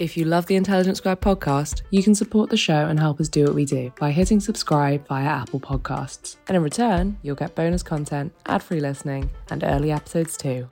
If you love the Intelligence Squared podcast, you can support the show and help us do what we do by hitting subscribe via Apple Podcasts. And in return, you'll get bonus content, ad-free listening, and early episodes too.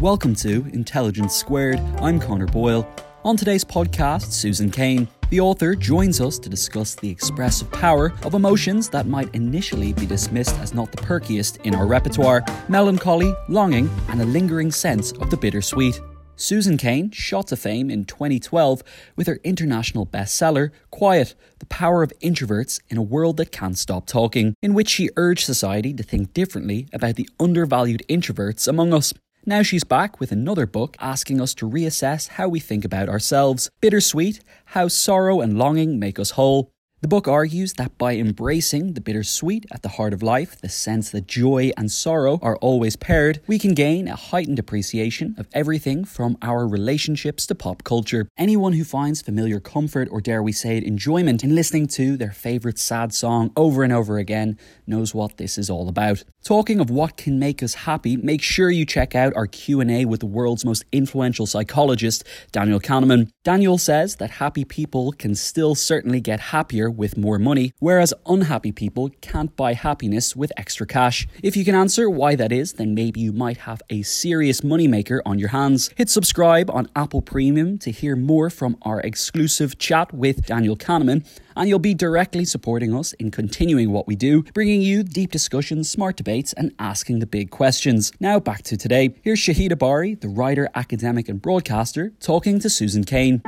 Welcome to Intelligence Squared. I'm Connor Boyle. On today's podcast, Susan Cain, the author, joins us to discuss the expressive power of emotions that might initially be dismissed as not the perkiest in our repertoire melancholy, longing, and a lingering sense of the bittersweet. Susan Cain shot to fame in 2012 with her international bestseller, Quiet The Power of Introverts in a World That Can't Stop Talking, in which she urged society to think differently about the undervalued introverts among us. Now she's back with another book asking us to reassess how we think about ourselves. Bittersweet How Sorrow and Longing Make Us Whole. The book argues that by embracing the bittersweet at the heart of life, the sense that joy and sorrow are always paired, we can gain a heightened appreciation of everything from our relationships to pop culture. Anyone who finds familiar comfort, or dare we say it, enjoyment in listening to their favourite sad song over and over again knows what this is all about. Talking of what can make us happy, make sure you check out our Q&A with the world's most influential psychologist, Daniel Kahneman. Daniel says that happy people can still certainly get happier with more money, whereas unhappy people can't buy happiness with extra cash. If you can answer why that is, then maybe you might have a serious moneymaker on your hands. Hit subscribe on Apple Premium to hear more from our exclusive chat with Daniel Kahneman, and you'll be directly supporting us in continuing what we do, bringing you deep discussions, smart debates, and asking the big questions. Now back to today. Here's Shahida Bari, the writer, academic, and broadcaster, talking to Susan Cain.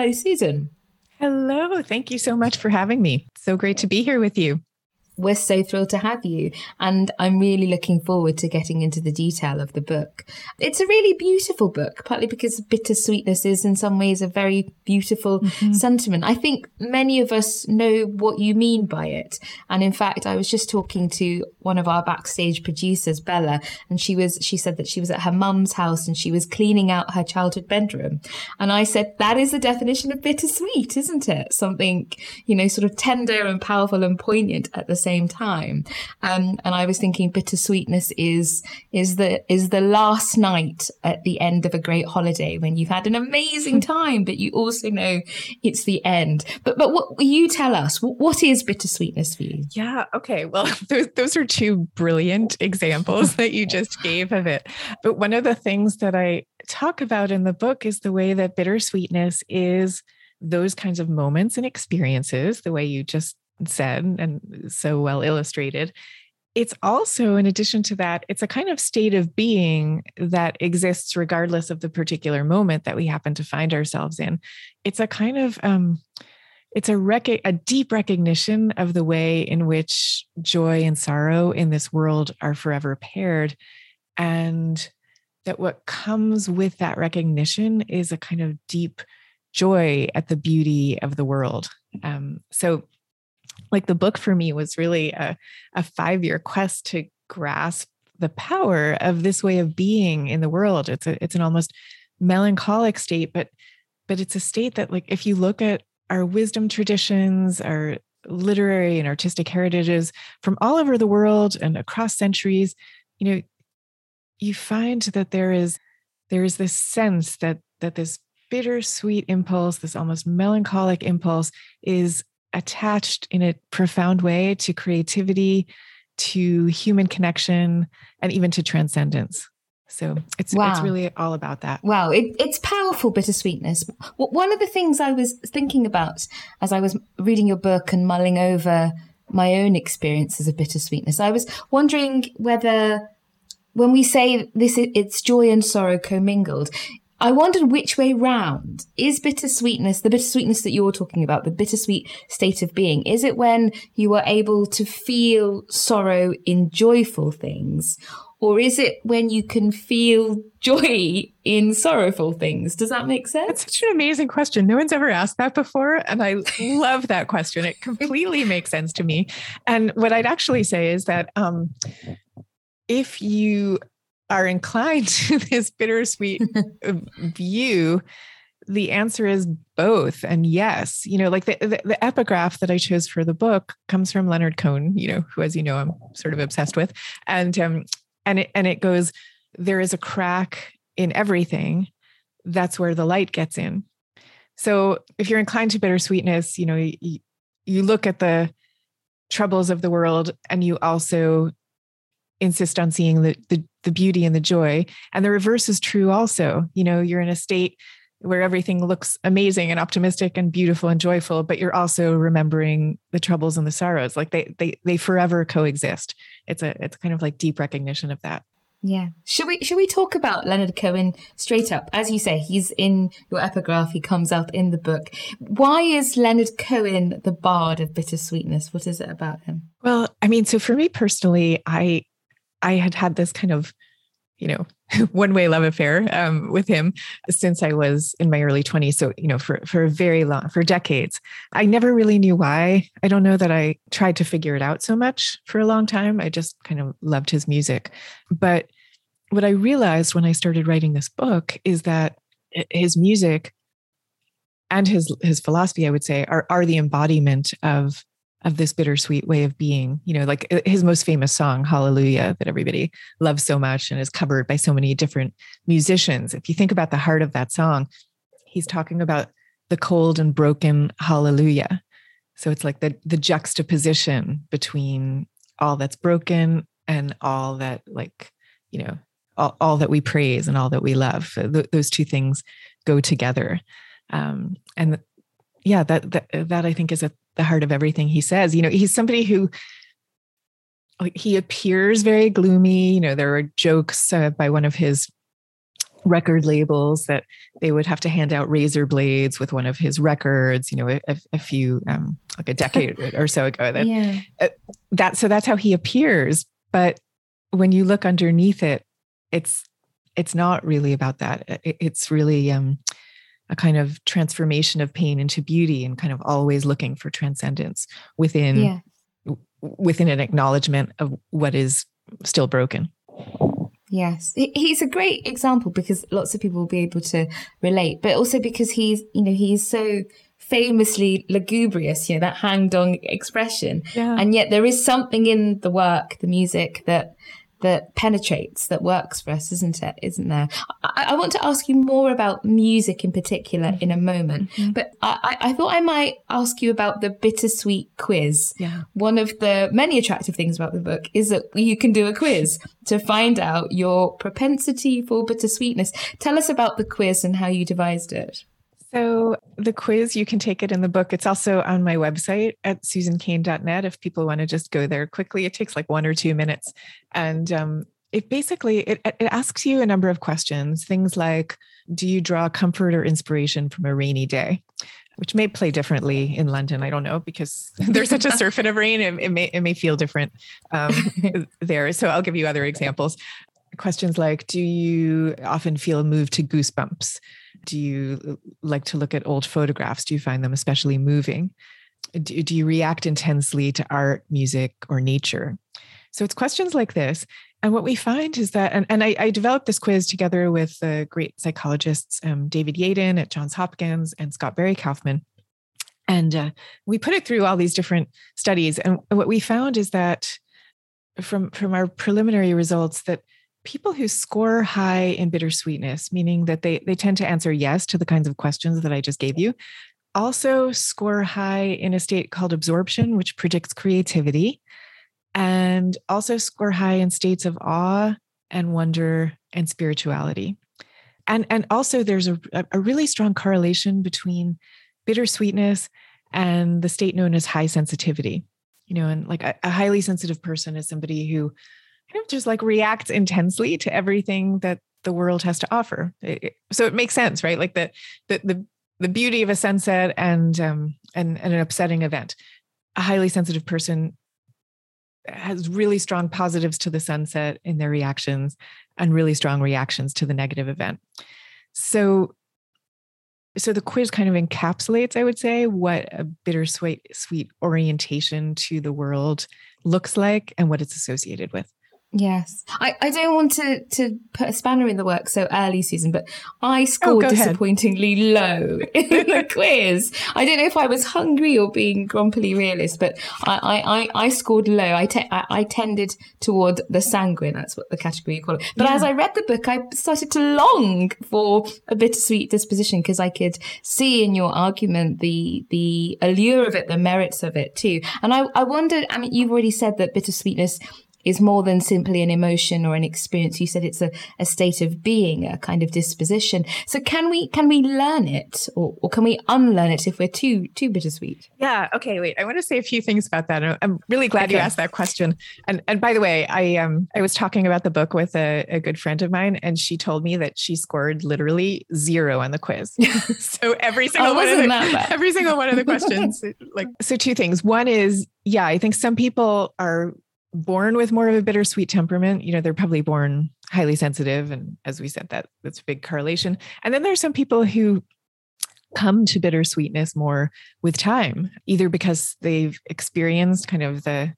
Hello, Susan. Hello. Thank you so much for having me. So great to be here with you. We're so thrilled to have you. And I'm really looking forward to getting into the detail of the book. It's a really beautiful book, partly because bittersweetness is in some ways a very beautiful mm-hmm. sentiment. I think many of us know what you mean by it. And in fact, I was just talking to one of our backstage producers, Bella, and she was, she said that she was at her mum's house and she was cleaning out her childhood bedroom. And I said, that is the definition of bittersweet, isn't it? Something, you know, sort of tender and powerful and poignant at the same same time. Um, and I was thinking bittersweetness is, is the, is the last night at the end of a great holiday when you've had an amazing time, but you also know it's the end. But, but what you tell us, what is bittersweetness for you? Yeah. Okay. Well, those, those are two brilliant examples that you just gave of it. But one of the things that I talk about in the book is the way that bittersweetness is those kinds of moments and experiences, the way you just said and so well illustrated. It's also in addition to that it's a kind of state of being that exists regardless of the particular moment that we happen to find ourselves in. It's a kind of um it's a rec- a deep recognition of the way in which joy and sorrow in this world are forever paired and that what comes with that recognition is a kind of deep joy at the beauty of the world. Um, so like the book for me was really a, a five year quest to grasp the power of this way of being in the world. It's a it's an almost melancholic state, but but it's a state that like if you look at our wisdom traditions, our literary and artistic heritages from all over the world and across centuries, you know, you find that there is there is this sense that that this bittersweet impulse, this almost melancholic impulse, is attached in a profound way to creativity, to human connection and even to transcendence. So it's wow. it's really all about that. Wow, it, it's powerful bittersweetness. One of the things I was thinking about as I was reading your book and mulling over my own experiences of bittersweetness, I was wondering whether when we say this, it's joy and sorrow commingled. I wondered which way round is bittersweetness, the bittersweetness that you're talking about, the bittersweet state of being. Is it when you are able to feel sorrow in joyful things? Or is it when you can feel joy in sorrowful things? Does that make sense? That's such an amazing question. No one's ever asked that before. And I love that question. It completely makes sense to me. And what I'd actually say is that um, if you are inclined to this bittersweet view, the answer is both and yes. You know like the, the, the, epigraph that i chose for the book comes from leonard cohen you know who as you know i'm sort of obsessed with. And um and it and it goes there is a crack in everything. That's where the light gets in. So if you're inclined to bittersweetness you know you, you look at the troubles of the world and you also insist on seeing the, the the beauty and the joy. And the reverse is true also. You know you're in a state where everything looks amazing and optimistic and beautiful and joyful but you're also remembering the troubles and the sorrows. Like they they they forever coexist. It's a it's kind of like deep recognition of that. Yeah. Should we should we talk about leonard cohen straight up? As you say he's in your epigraph. He comes up in the book. Why is leonard cohen the bard of bittersweetness? What is it about him? Well i mean so for me personally i I had had this kind of, you know, one way love affair um, with him since I was in my early 20s. So, you know, for, for a very long, for decades. I never really knew why. I don't know that I tried to figure it out so much for a long time. I just kind of loved his music. But what I realized when I started writing this book is that his music and his his philosophy, I would say, are, are the embodiment of of this bittersweet way of being. You know, like uh, his most famous song, Hallelujah, that everybody loves so much and is covered by so many different musicians. If you think about the heart of that song, he's talking about the cold and broken hallelujah. So it's like the the juxtaposition between all that's broken and all that like, you know, all, all that we praise and all that we love. Th- those two things go together. Um, and yeah, that, that that I think is at the heart of everything he says. You know, he's somebody who he appears very gloomy. You know, there were jokes uh, by one of his record labels that they would have to hand out razor blades with one of his records. You know, a, a few um, like a decade or so ago. That yeah. uh, that so that's how he appears. But when you look underneath it, it's it's not really about that. It, it's really um, a kind of transformation of pain into beauty and kind of always looking for transcendence within yeah. within an acknowledgement of what is still broken yes he's a great example because lots of people will be able to relate but also because he's you know he's so famously lugubrious you know that hang dong expression yeah. and yet there is something in the work the music that that penetrates, that works for us, isn't it? Isn't there? I, I want to ask you more about music in particular in a moment, mm-hmm. but I, I, thought I might ask you about the bittersweet quiz. Yeah. One of the many attractive things about the book is that you can do a quiz to find out your propensity for bittersweetness. Tell us about the quiz and how you devised it. So the quiz, you can take it in the book. It's also on my website at susancain.net if people want to just go there quickly. It takes like one or two minutes. And um, it basically it, it asks you a number of questions. Things like, do you draw comfort or inspiration from a rainy day? Which may play differently in London. I don't know because there's such a surfeit of rain. It, it, may it may feel different um, there. So I'll give you other examples questions like do you often feel moved to goosebumps? Do you like to look at old photographs? Do you find them especially moving? Do, do you react intensely to art music or nature? So it's questions like this and what we find is that and, and I, I developed this quiz together with the great psychologists um, david yaden at johns hopkins and scott barry kaufman and uh, we put it through all these different studies and what we found is that from from our preliminary results that people who score high in bittersweetness, meaning that they, they tend to answer yes to the kinds of questions that I just gave you, also score high in a state called absorption, which predicts creativity. and also score high in states of awe and wonder and spirituality. And, and also, there's a, a really strong correlation between bittersweetness and the state known as high sensitivity. You know, and like a, a highly sensitive person is somebody who kind of just like reacts intensely to everything that the world has to offer. It, so it makes sense, right? Like the the the the beauty of a sunset and um and, and an upsetting event. A highly sensitive person has really strong positives to the sunset in their reactions and really strong reactions to the negative event. So so the quiz kind of encapsulates, I would say, what a bittersweet sweet orientation to the world looks like and what it's associated with. Yes. I, I don't want to, to put a spanner in the works so early, Susan, but I oh, scored oh, disappointingly ahead. low in the quiz. I don't know if I was hungry or being grumpily realist, but I, I, I, scored low. I, te- I, I, tended toward the sanguine. That's what the category you call it. But yeah. as I read the book, I started to long for a bittersweet disposition because I could see in your argument the, the allure of it, the merits of it too. And I, I wondered, I mean, you've already said that bittersweetness is more than simply an emotion or an experience. You said it's a, a state of being, a kind of disposition. So can we can we learn it or, or can we unlearn it if we're too too bittersweet? Yeah. Okay. Wait. I want to say a few things about that. I'm really glad okay. you asked that question. And and by the way, I um I was talking about the book with a, a good friend of mine, and she told me that she scored literally zero on the quiz. so every single one of the, every single one of the questions, like so two things. One is yeah, I think some people are born with more of a bittersweet temperament. You know, they're probably born highly sensitive. And as we said, that that's a big correlation. And then there's some people who come to bittersweetness more with time, either because they've experienced kind of the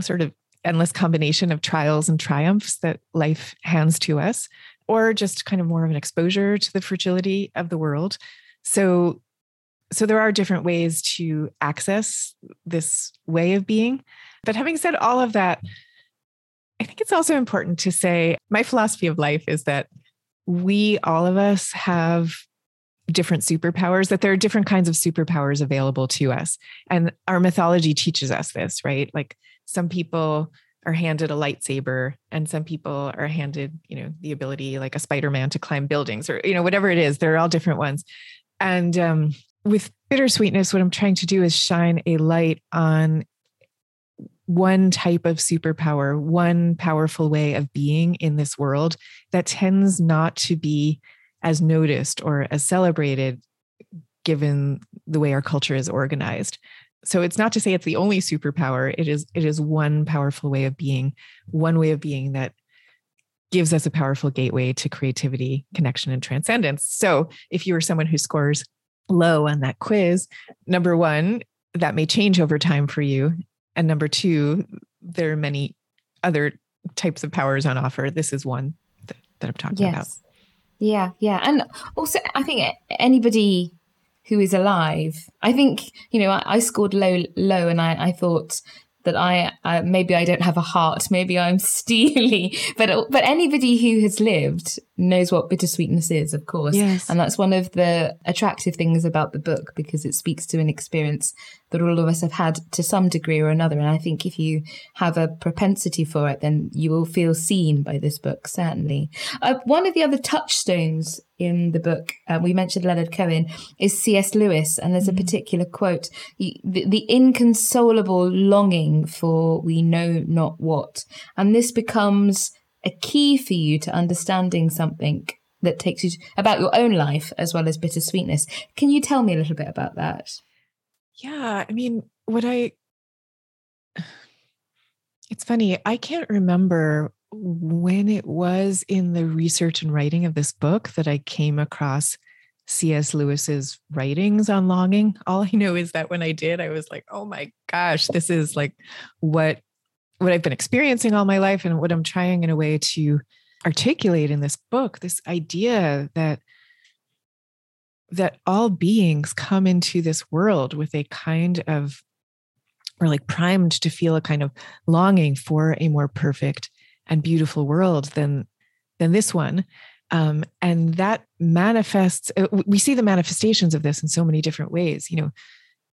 sort of endless combination of trials and triumphs that life hands to us, or just kind of more of an exposure to the fragility of the world. So so there are different ways to access this way of being but having said all of that, I think it's also important to say my philosophy of life is that we, all of us, have different superpowers, that there are different kinds of superpowers available to us. And our mythology teaches us this, right? Like some people are handed a lightsaber and some people are handed you know the ability like a spider-man to climb buildings or you know whatever it is they're all different ones and um, with bittersweetness what i'm trying to do is shine a light on one type of superpower, one powerful way of being in this world that tends not to be as noticed or as celebrated given the way our culture is organized. So it's not to say it's the only superpower. It is it is one powerful way of being, one way of being that gives us a powerful gateway to creativity, connection, and transcendence. So if you are someone who scores low on that quiz, number one, that may change over time for you and number two, there are many other types of powers on offer. This is one that, that I'm talking yes. about. Yeah, yeah. And also, I think anybody who is alive, I think, you know, I, I scored low, low, and I, I thought that I uh, maybe I don't have a heart, maybe I'm steely, but but anybody who has lived knows what bittersweetness is, of course. Yes. And that's one of the attractive things about the book because it speaks to an experience that all of us have had to some degree or another. And I think if you have a propensity for it, then you will feel seen by this book, certainly. Uh, one of the other touchstones in the book, uh, we mentioned Leonard Cohen, is C.S. Lewis. And there's a mm-hmm. particular quote the, the inconsolable longing for we know not what. And this becomes a key for you to understanding something that takes you to, about your own life as well as bittersweetness. Can you tell me a little bit about that? Yeah, I mean, what I it's funny, I can't remember when it was in the research and writing of this book that I came across C.S. Lewis's writings on longing. All I know is that when I did, I was like, oh my gosh, this is like what what I've been experiencing all my life and what I'm trying in a way to articulate in this book this idea that that all beings come into this world with a kind of or like primed to feel a kind of longing for a more perfect and beautiful world than than this one. Um, and that manifests uh, we see the manifestations of this in so many different ways you know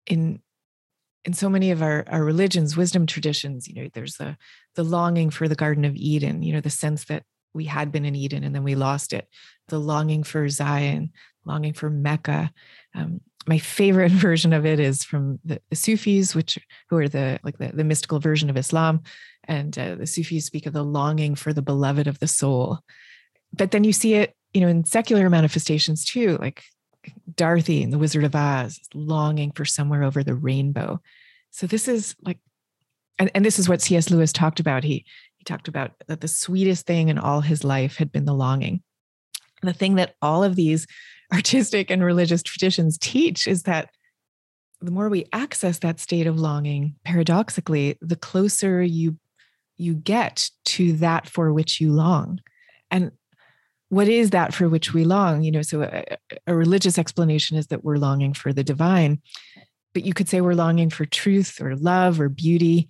in in so many of our, our religions, wisdom traditions, you know, there's the the longing for the Garden of Eden, you know, the sense that we had been in Eden and then we lost it, the longing for Zion, longing for Mecca. Um, my favorite version of it is from the, the, Sufis, which who are the like the, the mystical version of Islam, and uh, the Sufis speak of the longing for the beloved of the soul. But then you see it, you know, in secular manifestations too, like Dorothy and the Wizard of Oz, longing for somewhere over the rainbow. So this is like, and, and this is what C.S. Lewis talked about. He he talked about that the sweetest thing in all his life had been the longing. the thing that all of these artistic and religious traditions teach is that the more we access that state of longing, paradoxically, the closer you you get to that for which you long. And what is that for which we long? You know, so a, a religious explanation is that we're longing for the divine, but you could say we're longing for truth or love or beauty.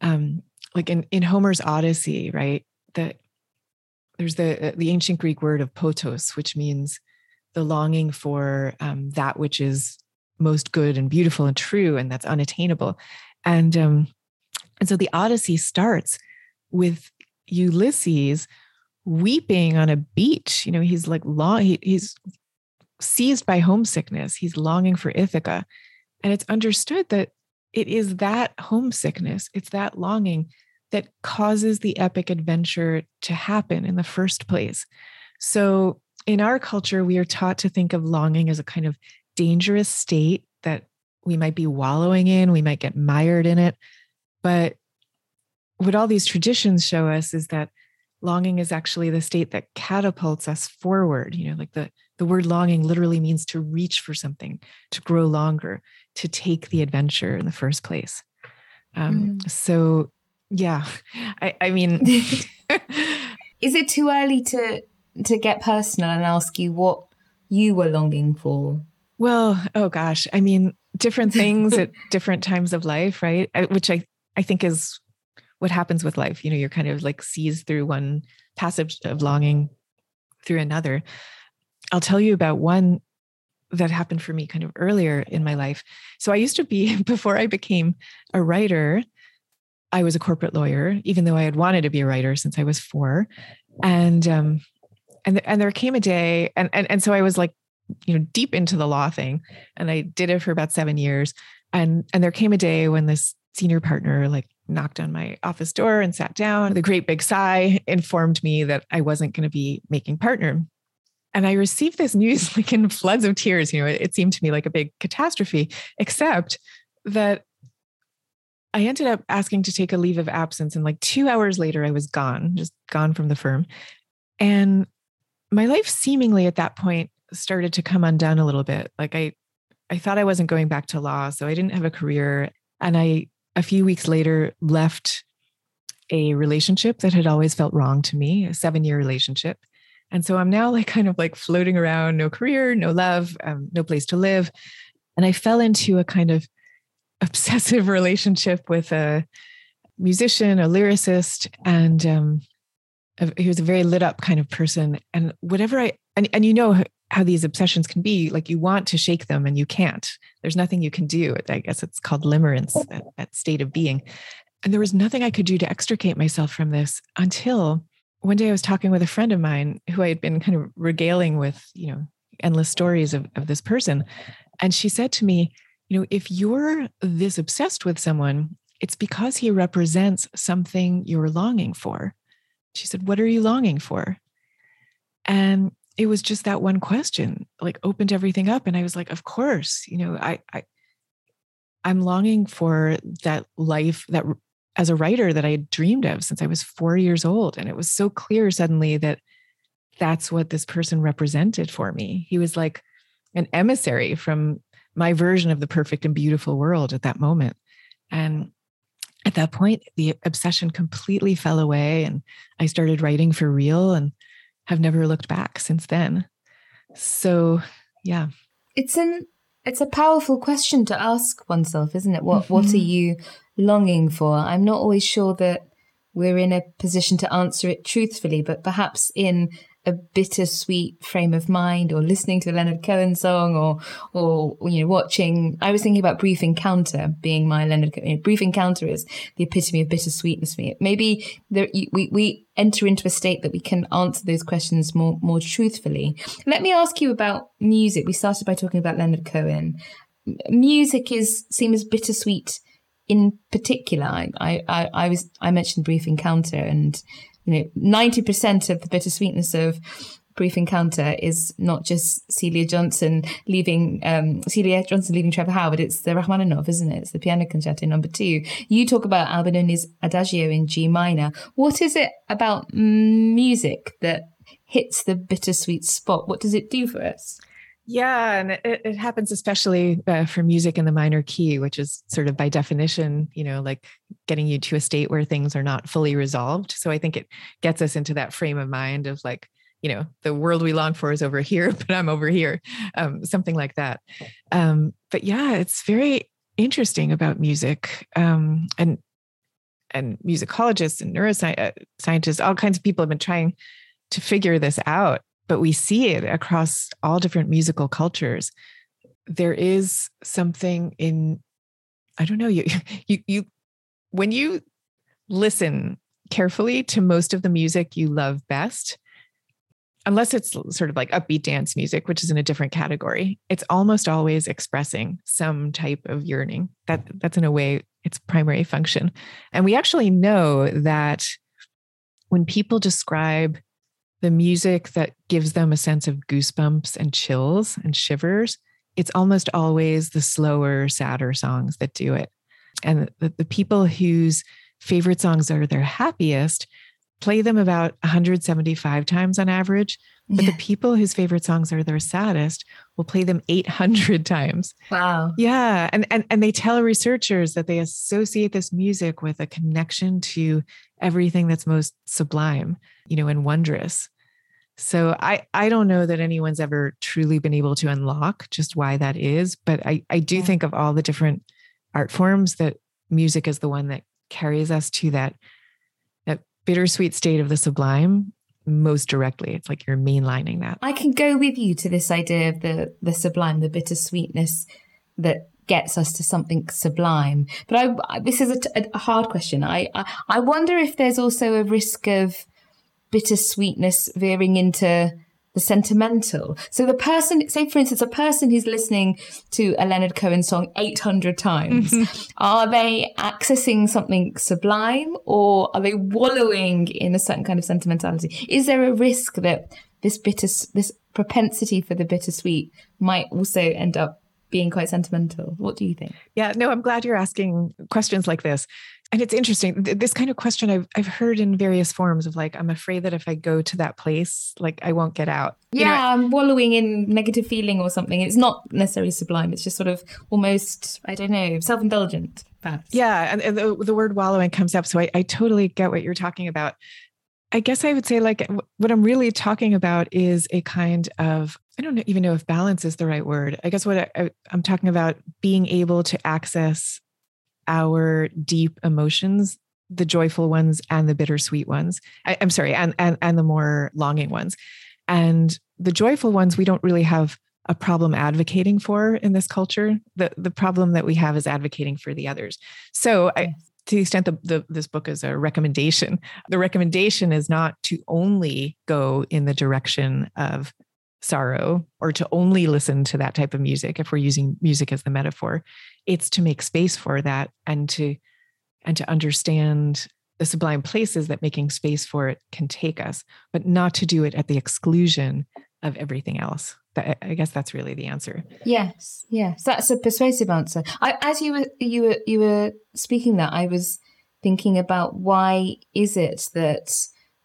Um, like in, in Homer's Odyssey, right? That there's the the ancient Greek word of pothos, which means the longing for um, that which is most good and beautiful and true, and that's unattainable. And um, and so the Odyssey starts with Ulysses weeping on a beach. You know, he's like long, he, he's seized by homesickness. He's longing for Ithaca. And it's understood that it is that homesickness, it's that longing that causes the epic adventure to happen in the first place. So, in our culture, we are taught to think of longing as a kind of dangerous state that we might be wallowing in, we might get mired in it. But what all these traditions show us is that longing is actually the state that catapults us forward. You know, like the, the word longing literally means to reach for something, to grow longer, to take the adventure in the first place. Um, mm. So yeah. I, I mean, is it too early to to get personal and ask you what you were longing for? Well, oh gosh, I mean, different things at different times of life, right? Which I I think is what happens with life. You know, you're kind of like seized through one passage of longing through another. I'll tell you about one that happened for me kind of earlier in my life. So I used to be before I became a writer, I was a corporate lawyer, even though I had wanted to be a writer since I was four. And um, and and there came a day, and and and so I was like, you know, deep into the law thing, and I did it for about seven years. And and there came a day when this senior partner like knocked on my office door and sat down. The great big sigh informed me that I wasn't going to be making partner. And I received this news like in floods of tears. You know, it, it seemed to me like a big catastrophe, except that I ended up asking to take a leave of absence. And like two hours later, I was gone, just gone from the firm. And my life seemingly at that point started to come undone a little bit. Like I, I thought I wasn't going back to law, so I didn't have a career. And I, a few weeks later, left a relationship that had always felt wrong to me, a seven year relationship. And so I'm now like kind of like floating around, no career, no love, um, no place to live. And I fell into a kind of obsessive relationship with a musician, a lyricist, and um, he was a very lit up kind of person. And whatever I and, and you know how these obsessions can be, like you want to shake them and you can't. There's nothing you can do. I guess it's called limerence, that, that state of being. And there was nothing I could do to extricate myself from this until one day I was talking with a friend of mine who I had been kind of regaling with, you know, endless stories of, of this person. And she said to me, you know, if you're this obsessed with someone, it's because he represents something you're longing for. She said, What are you longing for? And it was just that one question, like opened everything up. And I was like, Of course, you know, I, I I'm longing for that life that as a writer that I had dreamed of since I was four years old. And it was so clear suddenly that that's what this person represented for me. He was like an emissary from my version of the perfect and beautiful world at that moment. And at that point, the obsession completely fell away, and I started writing for real and have never looked back since then. So, yeah. It's an it's a powerful question to ask oneself, isn't it? What mm-hmm. what are mm-hmm. you longing for? I'm not always sure that we're in a position to answer it truthfully, but perhaps in a bittersweet frame of mind or listening to a Leonard Cohen song or or you know watching I was thinking about Brief Encounter being my Leonard Cohen. You know, Brief Encounter is the epitome of bittersweetness for me. Maybe there, we we enter into a state that we can answer those questions more more truthfully. Let me ask you about music. We started by talking about Leonard Cohen. Music is seems bittersweet in particular. I, I, I was I mentioned Brief Encounter and you know, 90% of the bittersweetness of brief encounter is not just Celia Johnson leaving um, Celia Johnson leaving Trevor Howard. It's the Rachmaninoff, isn't it? It's the piano concerto number two. You talk about Albinoni's Adagio in G minor. What is it about music that hits the bittersweet spot? What does it do for us? Yeah, and it, it happens especially uh, for music in the minor key, which is sort of by definition, you know, like getting you to a state where things are not fully resolved. So I think it gets us into that frame of mind of like, you know, the world we long for is over here, but I'm over here, um, something like that. Um, but yeah, it's very interesting about music um, and and musicologists and neuroscientists, uh, all kinds of people have been trying to figure this out but we see it across all different musical cultures. There is something in, I don't know, you, you, you, when you listen carefully to most of the music you love best, unless it's sort of like upbeat dance music, which is in a different category, it's almost always expressing some type of yearning. That that's in a way its primary function. And we actually know that when people describe the music that gives them a sense of goosebumps and chills and shivers, it's almost always the slower, sadder songs that do it. And the, the people whose favorite songs are their happiest play them about 175 times on average. But yeah. the people whose favorite songs are their saddest will play them 800 times. Wow. Yeah. And, and, and they tell researchers that they associate this music with a connection to everything that's most sublime you know, and wondrous. So I I don't know that anyone's ever truly been able to unlock just why that is, but I I do yeah. think of all the different art forms that music is the one that carries us to that that bittersweet state of the sublime most directly. It's like you're mainlining that. I can go with you to this idea of the the sublime, the bittersweetness that gets us to something sublime. But I, this is a, a hard question. I, I I wonder if there's also a risk of bittersweetness veering into the sentimental. So the person, say for instance, a person who's listening to a Leonard Cohen song 800 times, mm-hmm. are they accessing something sublime or are they wallowing in a certain kind of sentimentality? Is there a risk that this bitter, this propensity for the bittersweet might also end up being quite sentimental? What do you think? Yeah, no, I'm glad you're asking questions like this and it's interesting this kind of question I've, I've heard in various forms of like i'm afraid that if i go to that place like i won't get out. Yeah you know, i'm wallowing in negative feeling or something. It's not necessarily sublime it's just sort of almost i don't know self-indulgent perhaps. Yeah and, and the, the, word wallowing comes up so I, I totally get what you're talking about. I guess i would say like what i'm really talking about is a kind of I don't even know if balance is the right word. I guess what I, I, I'm talking about being able to access our deep emotions the joyful ones and the bittersweet ones. I, am sorry and, and and the more longing ones. And the joyful ones we don't really have a problem advocating for in this culture. The the problem that we have is advocating for the others. So I, to the extent that the, this book is a recommendation the recommendation is not to only go in the direction of sorrow or to only listen to that type of music if we're using music as the metaphor it's to make space for that and to and to understand the sublime places that making space for it can take us but not to do it at the exclusion of everything else. That, i guess that's really the answer. Yes yes that's a persuasive answer. I, as you were you were you were speaking that i was thinking about why is it that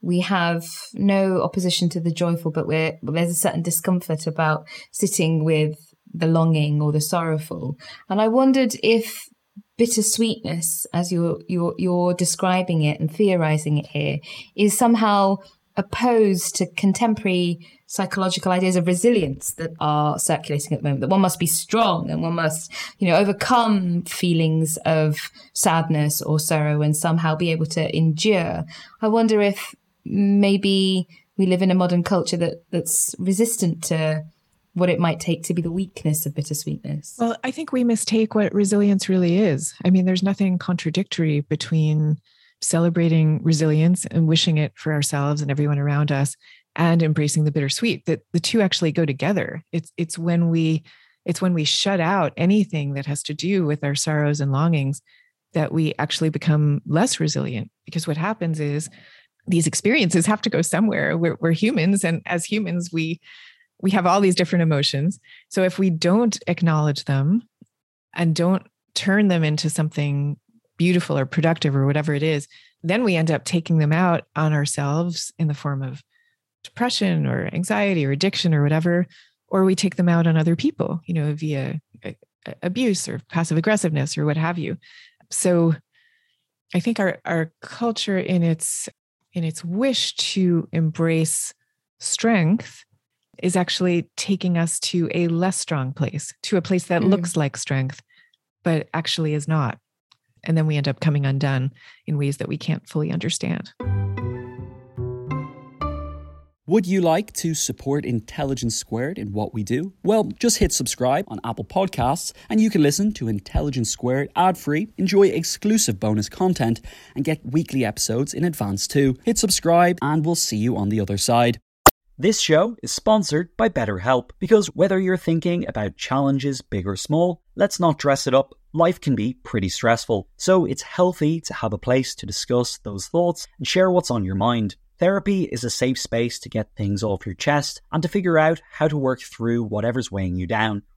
we have no opposition to the joyful, but we're, there's a certain discomfort about sitting with the longing or the sorrowful. And I wondered if bittersweetness, as you're, you're, you're describing it and theorizing it here, is somehow opposed to contemporary psychological ideas of resilience that are circulating at the moment that one must be strong and one must you know overcome feelings of sadness or sorrow and somehow be able to endure i wonder if maybe we live in a modern culture that that's resistant to what it might take to be the weakness of bittersweetness. Well, I think we mistake what resilience really is. I mean, there's nothing contradictory between celebrating resilience and wishing it for ourselves and everyone around us and embracing the bittersweet that the two actually go together it's it's when we it's when we shut out anything that has to do with our sorrows and longings that we actually become less resilient because what happens is these experiences have to go somewhere we're, we're humans and as humans we we have all these different emotions so if we don't acknowledge them and don't turn them into something beautiful or productive or whatever it is, then we end up taking them out on ourselves in the form of depression or anxiety or addiction or whatever, or we take them out on other people, you know, via uh, abuse or passive aggressiveness or what have you. So I think our our culture in its in its wish to embrace strength is actually taking us to a less strong place, to a place that mm. looks like strength, but actually is not. And then we end up coming undone in ways that we can't fully understand. Would you like to support Intelligence Squared in what we do? Well, just hit subscribe on Apple Podcasts and you can listen to Intelligence Squared ad free, enjoy exclusive bonus content, and get weekly episodes in advance too. Hit subscribe and we'll see you on the other side. This show is sponsored by BetterHelp because whether you're thinking about challenges big or small, let's not dress it up life can be pretty stressful, so it's healthy to have a place to discuss those thoughts and share what's on your mind. Therapy is a safe space to get things off your chest and to figure out how to work through whatever's weighing you down.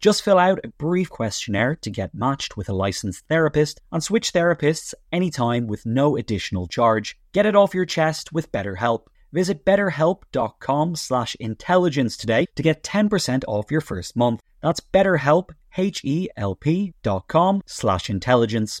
Just fill out a brief questionnaire to get matched with a licensed therapist and switch therapists anytime with no additional charge. Get it off your chest with BetterHelp. Visit betterhelp.com slash intelligence today to get 10% off your first month. That's betterhelp, H-E-L-P dot com slash intelligence.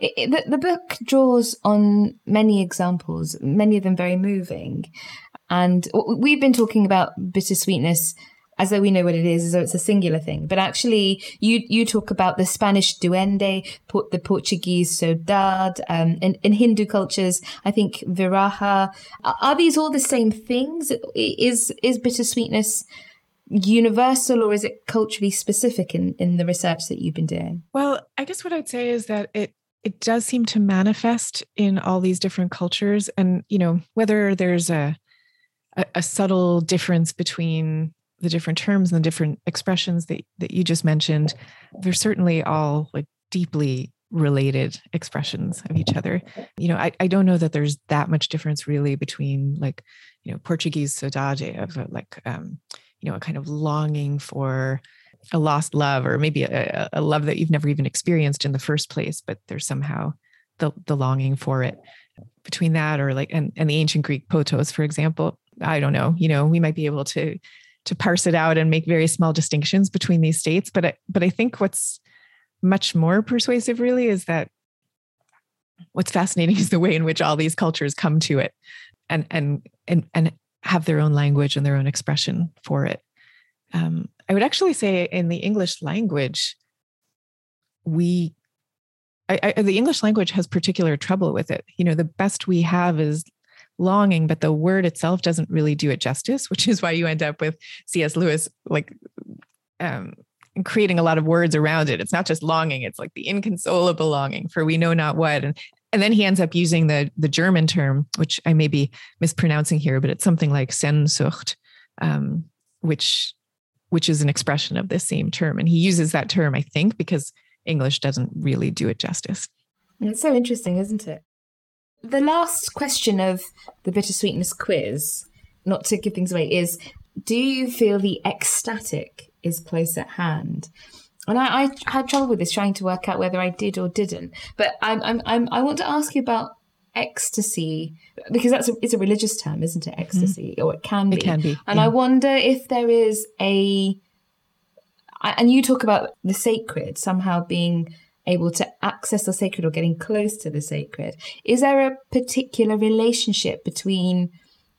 It, the, the book draws on many examples, many of them very moving. And we've been talking about bittersweetness as though we know what it is, as though it's a singular thing. But actually, you you talk about the Spanish duende, the Portuguese saudade, um, in, in Hindu cultures, I think viraha. Are these all the same things? Is is bittersweetness universal or is it culturally specific in, in the research that you've been doing? Well, I guess what I'd say is that it it does seem to manifest in all these different cultures. And you know whether there's a, a a, subtle difference between the different terms and the different expressions that, that you just mentioned they're certainly all like deeply related expressions of each other. You know i, I don't know that there's that much difference really between like you know portuguese saudade of like um you know a kind of longing for a lost love or maybe a, a love that you've never even experienced in the first place but there's somehow the the longing for it between that or like and, and the ancient greek pothos for example i don't know you know we might be able to to parse it out and make very small distinctions between these states but I, but i think what's much more persuasive really is that what's fascinating is the way in which all these cultures come to it and and and and have their own language and their own expression for it. Um, I would actually say in the English language, we I, I, the English language has particular trouble with it. You know, the best we have is longing, but the word itself doesn't really do it justice, which is why you end up with C.S. Lewis like um, creating a lot of words around it. It's not just longing; it's like the inconsolable longing for we know not what. And and then he ends up using the the German term, which I may be mispronouncing here, but it's something like Sehnsucht, um, which which is an expression of the same term. And he uses that term, I think, because English doesn't really do it justice. It's so interesting, isn't it? The last question of the bittersweetness quiz, not to give things away, is do you feel the ecstatic is close at hand? And I, I had trouble with this, trying to work out whether I did or didn't. But I'm, I'm, I'm I want to ask you about ecstasy because that's a, it's a religious term, isn't it? Ecstasy, mm-hmm. or it can be. It can be. And yeah. I wonder if there is a and you talk about the sacred somehow being able to access the sacred or getting close to the sacred. Is there a particular relationship between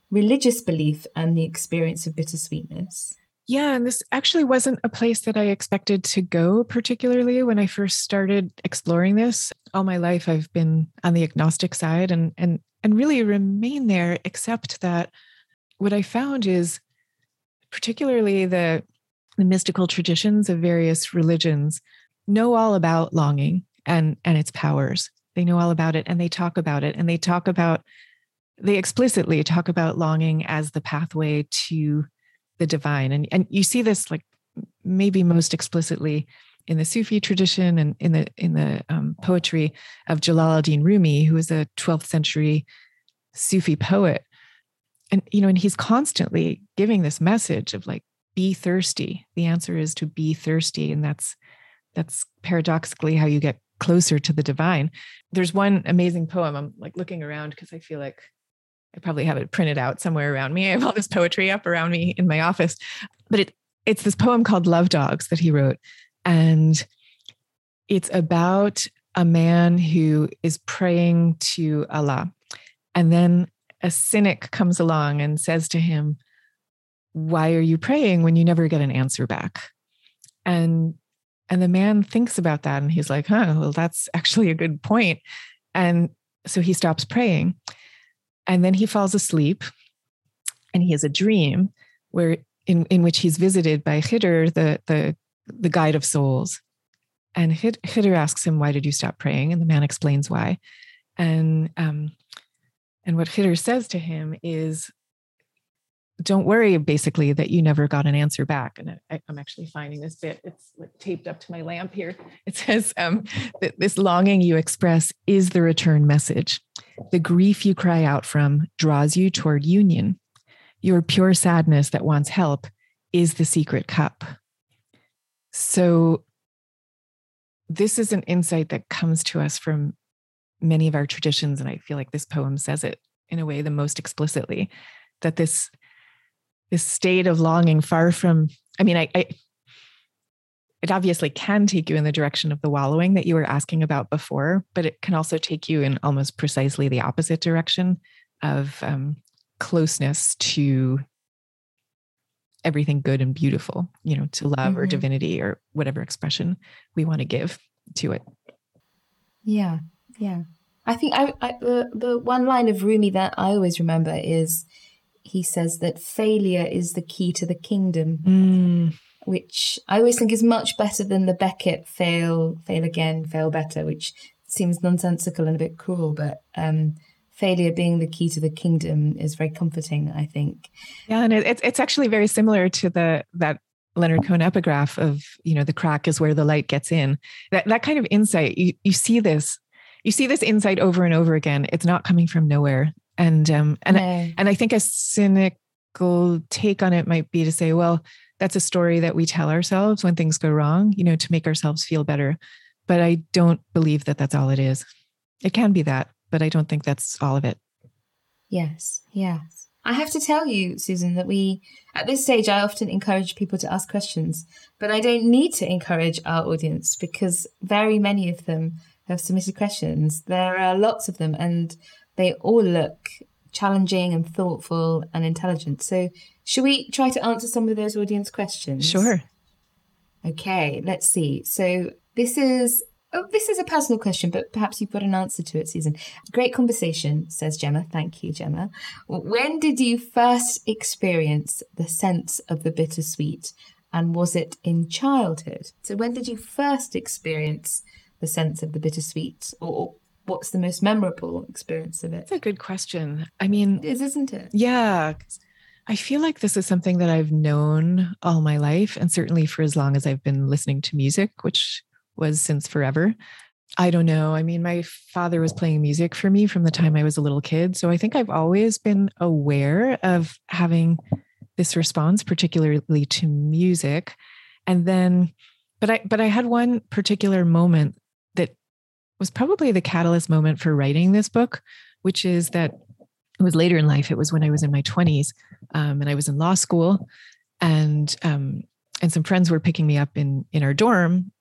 religious belief and the experience of bittersweetness? Yeah, and this actually wasn't a place that I expected to go particularly when I first started exploring this. All my life I've been on the agnostic side and and and really remain there except that what I found is particularly the the mystical traditions of various religions know all about longing and and its powers they know all about it and they talk about it and they talk about they explicitly talk about longing as the pathway to the divine. And and you see this like maybe most explicitly in the Sufi tradition and in the in the um, poetry of Jalal ad-Din Rumi, who is a 12th century Sufi poet, and you know, and he's constantly giving this message of like be thirsty. The answer is to be thirsty. And that's that's paradoxically how you get closer to the divine. There's one amazing poem. I'm like looking around because i feel like i probably have it printed out somewhere around me. I have all this poetry up around me in my office. But it it's this poem called love dogs that he wrote. And it's about a man who is praying to allah. And then a cynic comes along and says to him why are you praying when you never get an answer back? And and the man thinks about that and he's like huh well that's actually a good point. and so he stops praying and then he falls asleep and he has a dream where in, in which he's visited by Khidr, the, the, the guide of souls. And Khidr asks him, why did you stop praying? And the man explains why. And, um, and what Khidr says to him is, don't worry basically that you never got an answer back. And I, am actually finding this bit it's taped up to my lamp here. It says um, that this longing you express is the return message. The grief you cry out from draws you toward union. Your pure sadness that wants help is the secret cup. So this is an insight that comes to us from many of our traditions and i feel like this poem says it in a way the most explicitly that this this state of longing far from i mean I, I it obviously can take you in the direction of the wallowing that you were asking about before but it can also take you in almost precisely the opposite direction of um, closeness to everything good and beautiful you know to love mm-hmm. or divinity or whatever expression we want to give to it yeah yeah i think I, I the, the one line of rumi that i always remember is he says that failure is the key to the kingdom, mm. which I always think is much better than the Beckett fail, fail again, fail better, which seems nonsensical and a bit cruel, but um, failure being the key to the kingdom is very comforting, I think. Yeah, and it's it's actually very similar to the that Leonard Cohen epigraph of you know the crack is where the light gets in. That that kind of insight you you see this you see this insight over and over again. It's not coming from nowhere and um and I, and I think a cynical take on it might be to say, well, that's a story that we tell ourselves when things go wrong, you know, to make ourselves feel better. But I don't believe that that's all it is. It can be that, but I don't think that's all of it. Yes, yes. I have to tell you, Susan, that we, at this stage, I often encourage people to ask questions, but I don't need to encourage our audience because very many of them have submitted questions. There are lots of them, and they all look challenging and thoughtful and intelligent. So, should we try to answer some of those audience questions? Sure. Okay, let's see. So, this is Oh, this is a personal question, but perhaps you've got an answer to it, Susan. Great conversation, says Gemma. Thank you, Gemma. When did you first experience the sense of the bittersweet? And was it in childhood? So, when did you first experience the sense of the bittersweet? Or what's the most memorable experience of it? That's a good question. I mean, it is, isn't it? Yeah. I feel like this is something that I've known all my life, and certainly for as long as I've been listening to music, which was since forever. I don't know. I mean, my father was playing music for me from the time I was a little kid. So I think I've always been aware of having this response, particularly to music. And then, but I, but I had one particular moment was probably the catalyst moment for writing this book, which is that it was later in life. It was when I was in my 20s um, and I was in law school. And, um, and some friends were picking me up in, in our dorm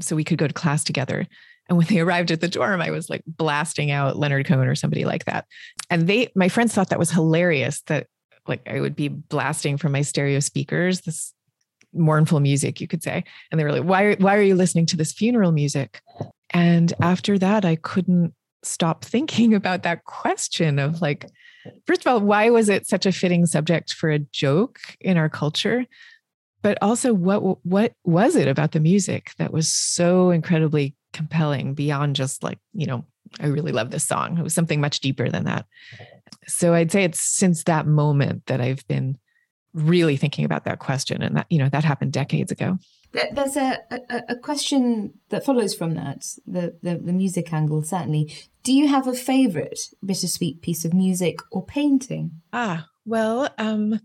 so we could go to class together. And when they arrived at the dorm, I was like blasting out Leonard Cohen or somebody like that. And they, my friends thought that was hilarious that like I would be blasting from my stereo speakers, this mournful music, you could say. And they were like, why, why are you listening to this funeral music? And after that, I couldn't stop thinking about that question of like, first of all, why was it such a fitting subject for a joke in our culture? but also what what was it about the music that was so incredibly compelling beyond just like you know i really love this song. It was something much deeper than that. So i'd say it's since that moment that i've been really thinking about that question and that you know that happened decades ago there's a, a, a question that follows from that the, the the music angle certainly do you have a favorite bittersweet piece of music or painting ah well um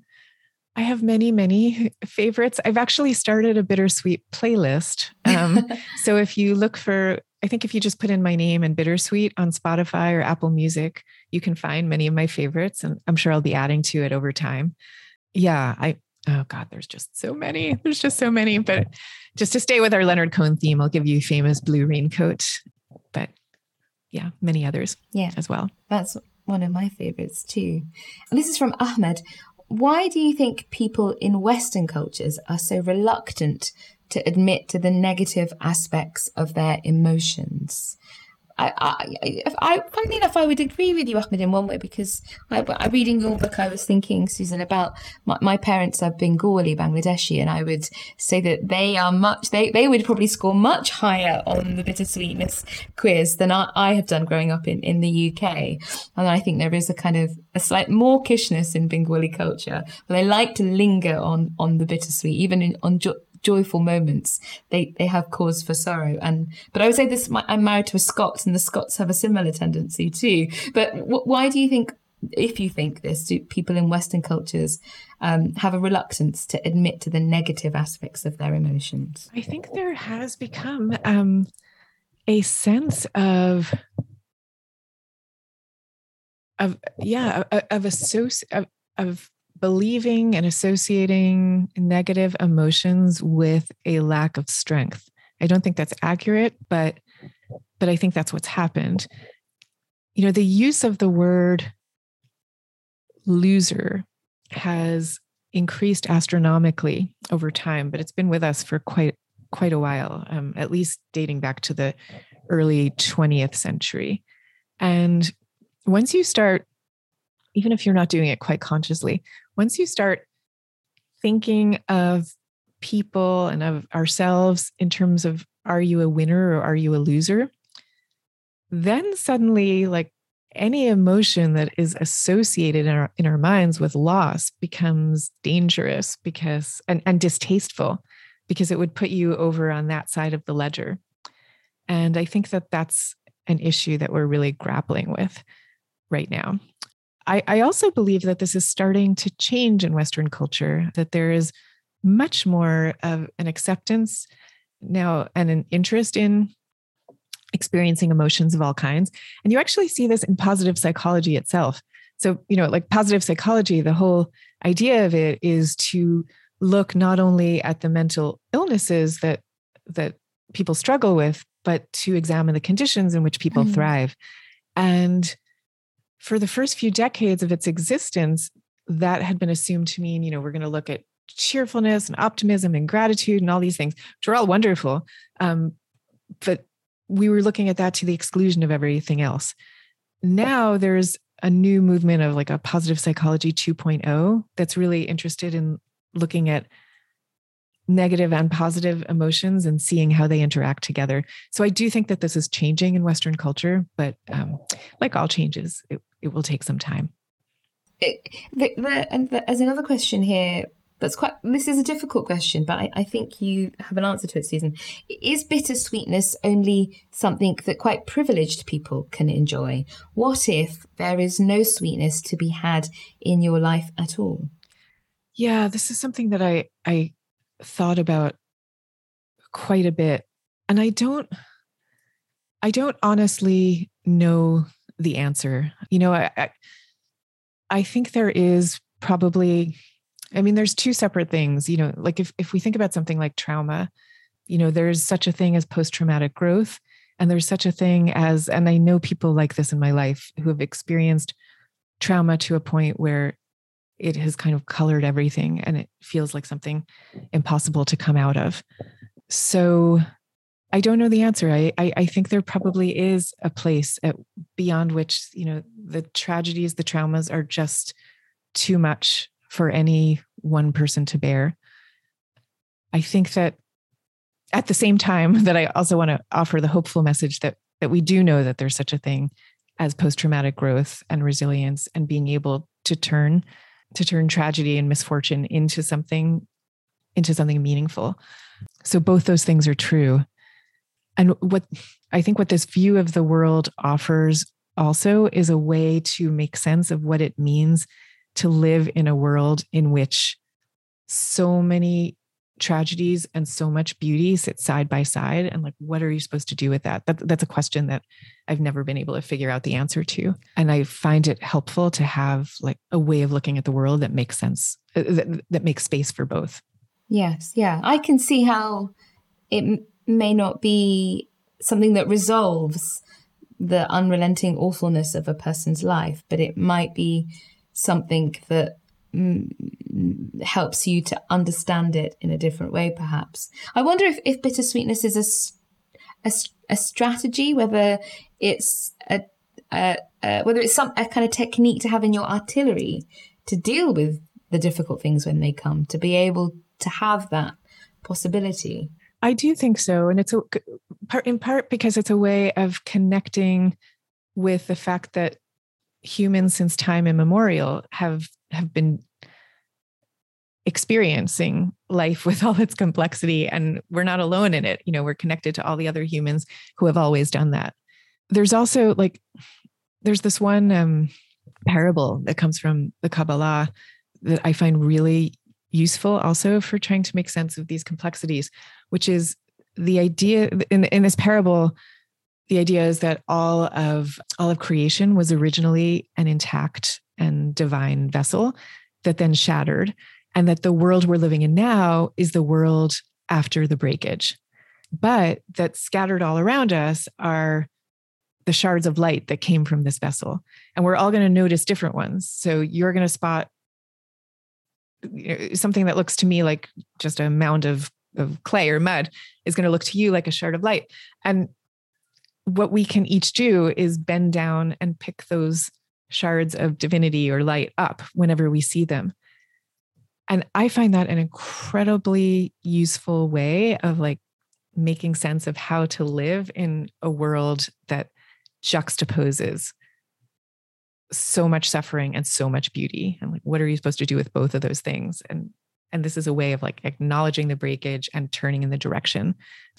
I have many, many favorites. I've actually started a bittersweet playlist. Um, so if you look for, I think if you just put in my name and bittersweet on Spotify or Apple Music, you can find many of my favorites. And I'm sure I'll be adding to it over time. Yeah, I, oh God, there's just so many. There's just so many. But just to stay with our Leonard Cohen theme, I'll give you famous blue raincoat. But yeah, many others yeah. as well. That's one of my favorites too. And this is from Ahmed. Why do you think people in Western cultures are so reluctant to admit to the negative aspects of their emotions? I, I, I, funny enough, I would agree with you, Ahmed, in one way because I, I reading your book, I was thinking, Susan, about my, my, parents are Bengali, Bangladeshi, and I would say that they are much, they, they would probably score much higher on the bittersweetness quiz than I, I have done growing up in, in the UK. And I think there is a kind of a slight mawkishness in Bengali culture, but they like to linger on, on the bittersweet, even in, on joyful moments, they they have cause for sorrow. And but I would say this: I'm married to a Scot, and the Scots have a similar tendency too. But w- why do you think? If you think this, do people in Western cultures um, have a reluctance to admit to the negative aspects of their emotions? I think there has become um, a sense of of yeah of, of associ- of, of believing and associating negative emotions with a lack of strength. I don't think that's accurate, but but I think that's what's happened. You know, the use of the word loser has increased astronomically over time, but it's been with us for quite quite a while, um, at least dating back to the early 20th century. And once you start, even if you're not doing it quite consciously, once you start thinking of people and of ourselves in terms of are you a winner or are you a loser? Then suddenly like any emotion that is associated in our in our minds with loss becomes dangerous because and, and distasteful because it would put you over on that side of the ledger. And i think that that's an issue that we're really grappling with right now I, I also believe that this is starting to change in Western culture, that there is much more of an acceptance now and an interest in experiencing emotions of all kinds. And you actually see this in positive psychology itself. So, you know, like positive psychology, the whole idea of it is to look not only at the mental illnesses that that people struggle with, but to examine the conditions in which people mm. thrive. And for the first few decades of its existence, that had been assumed to mean, you know, we're going to look at cheerfulness and optimism and gratitude and all these things, which are all wonderful. Um, but we were looking at that to the exclusion of everything else. Now there's a new movement of like a positive psychology 2.0 that's really interested in looking at negative and positive emotions and seeing how they interact together. So I do think that this is changing in Western culture, but um, like all changes, it, it will take some time. It, the, the, and the, as another question here, that's quite. This is a difficult question, but I, I think you have an answer to it, Susan. Is bittersweetness only something that quite privileged people can enjoy? What if there is no sweetness to be had in your life at all? Yeah, this is something that I I thought about quite a bit, and I don't I don't honestly know the answer. You know, I, I, think there is probably I mean, there's two separate things, you know, like if, if we think about something like trauma, you know, there's such a thing as post traumatic growth. And there's such a thing as, and I know people like this in my life who have experienced trauma to a point where it has kind of colored everything and it feels like something impossible to come out of. So I don't know the answer. I, I, I think there probably is a place at, beyond which, you know, the tragedies, the traumas are just too much for any one person to bear. I think that at the same time that I also want to offer the hopeful message that that we do know that there's such a thing as post-traumatic growth and resilience and being able to turn to turn tragedy and misfortune into something into something meaningful. So both those things are true. And what I think what this view of the world offers also is a way to make sense of what it means to live in a world in which so many tragedies and so much beauty sit side by side. And like what are you supposed to do with that? that that's a question that i've never been able to figure out the answer to. And i find it helpful to have like a way of looking at the world that makes sense uh, that, that makes space for both. Yes. Yeah. I can see how it may not be something that resolves the unrelenting awfulness of a person's life but it might be something that mm, helps you to understand it in a different way, perhaps. I wonder if, if bittersweetness is a, a, a strategy, whether it's a, a, a, whether it's some a kind of technique to have in your artillery to deal with the difficult things when they come, to be able to have that possibility. I do think so, and it's a part in part because it's a way of connecting with the fact that humans since time immemorial have have been experiencing life with all its complexity and we're not alone in it. You know we're connected to all the other humans who have always done that. There's also like there's this one um, parable that comes from the kabbalah that i find really useful also for trying to make sense of these complexities which is the idea in, in this parable the idea is that all of all of creation was originally an intact and divine vessel that then shattered and that the world we're living in now is the world after the breakage. But that scattered all around us are the shards of light that came from this vessel. And we're all going to notice different ones. So you're going to spot Uh, something that looks to me like just a mound of of clay or mud is going to look to you like a shard of light and what we can each do is bend down and pick those shards of divinity or light up whenever we see them. And I find that an incredibly useful way of like making sense of how to live in a world that juxtaposes so much suffering and so much beauty. And like, what are you supposed to do with both of those things? And and this is a way of like acknowledging the breakage and turning in the direction